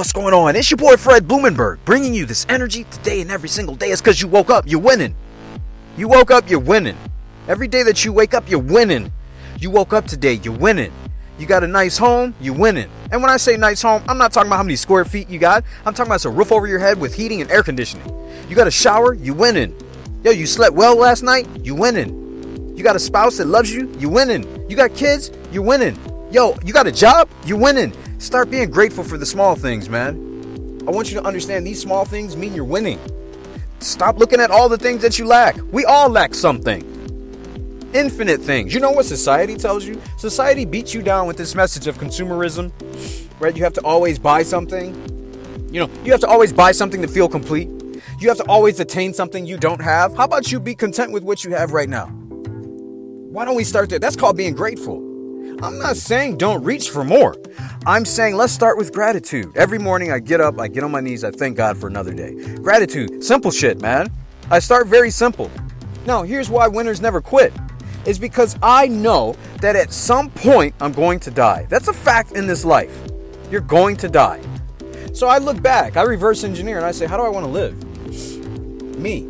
What's going on? It's your boy Fred Blumenberg bringing you this energy today and every single day. It's because you woke up, you're winning. You woke up, you're winning. Every day that you wake up, you're winning. You woke up today, you're winning. You got a nice home, you're winning. And when I say nice home, I'm not talking about how many square feet you got. I'm talking about a roof over your head with heating and air conditioning. You got a shower, you winning. Yo, you slept well last night, you winning. You got a spouse that loves you, you winning. You got kids, you winning. Yo, you got a job, you winning. Start being grateful for the small things, man. I want you to understand these small things mean you're winning. Stop looking at all the things that you lack. We all lack something. Infinite things. You know what society tells you? Society beats you down with this message of consumerism, right? You have to always buy something. You know, you have to always buy something to feel complete. You have to always attain something you don't have. How about you be content with what you have right now? Why don't we start there? That's called being grateful. I'm not saying don't reach for more. I'm saying let's start with gratitude. Every morning I get up, I get on my knees, I thank God for another day. Gratitude, simple shit, man. I start very simple. Now, here's why winners never quit. Is because I know that at some point I'm going to die. That's a fact in this life. You're going to die. So I look back, I reverse engineer, and I say, how do I want to live? Me.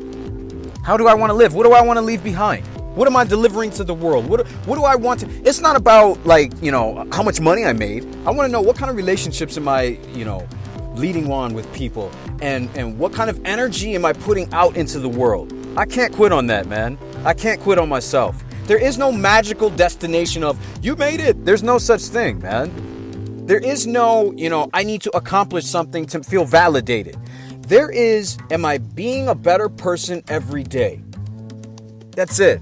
How do I want to live? What do I want to leave behind? What am I delivering to the world? What, what do I want to? It's not about like, you know, how much money I made. I want to know what kind of relationships am I, you know, leading on with people and and what kind of energy am I putting out into the world? I can't quit on that, man. I can't quit on myself. There is no magical destination of you made it. There's no such thing, man. There is no, you know, I need to accomplish something to feel validated. There is, am I being a better person every day? That's it.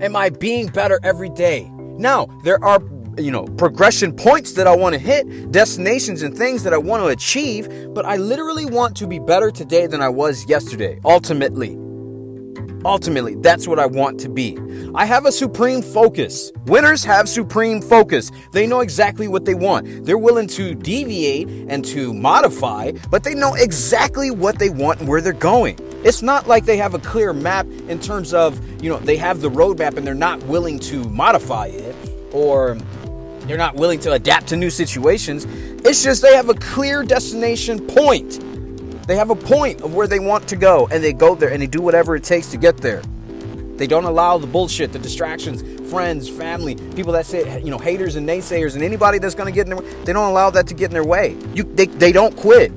Am I being better every day? Now, there are, you know, progression points that I want to hit, destinations and things that I want to achieve, but I literally want to be better today than I was yesterday, ultimately. Ultimately, that's what I want to be. I have a supreme focus. Winners have supreme focus. They know exactly what they want. They're willing to deviate and to modify, but they know exactly what they want and where they're going. It's not like they have a clear map in terms of, you know, they have the roadmap and they're not willing to modify it or they're not willing to adapt to new situations. It's just they have a clear destination point. They have a point of where they want to go and they go there and they do whatever it takes to get there. They don't allow the bullshit, the distractions, friends, family, people that say, you know, haters and naysayers and anybody that's going to get in their way, they don't allow that to get in their way. You they, they don't quit.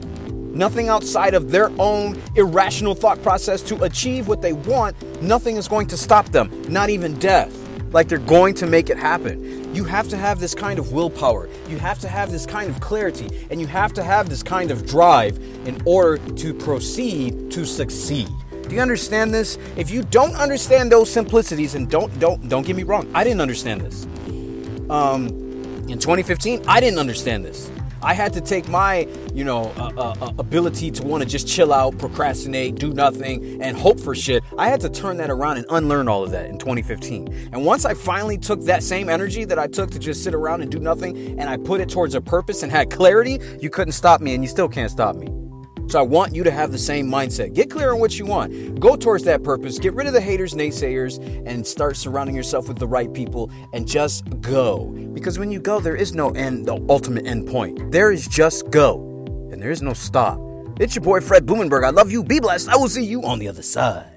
Nothing outside of their own irrational thought process to achieve what they want, nothing is going to stop them, not even death. Like they're going to make it happen. You have to have this kind of willpower. You have to have this kind of clarity. And you have to have this kind of drive in order to proceed to succeed. Do you understand this? If you don't understand those simplicities, and don't don't don't get me wrong, I didn't understand this. Um, in 2015, I didn't understand this. I had to take my, you know, uh, uh, uh ability to want to just chill out, procrastinate, do nothing, and hope for shit. I had to turn that around and unlearn all of that in 2015. And once I finally took that same energy that I took to just sit around and do nothing, and I put it towards a purpose and had clarity, you couldn't stop me, and you still can't stop me. So I want you to have the same mindset. Get clear on what you want. Go towards that purpose. Get rid of the haters, naysayers, and start surrounding yourself with the right people and just go. Because when you go, there is no end, the ultimate end point. There is just go, and there is no stop. It's your boy Fred Blumenberg. I love you. Be blessed. I will see you on the other side.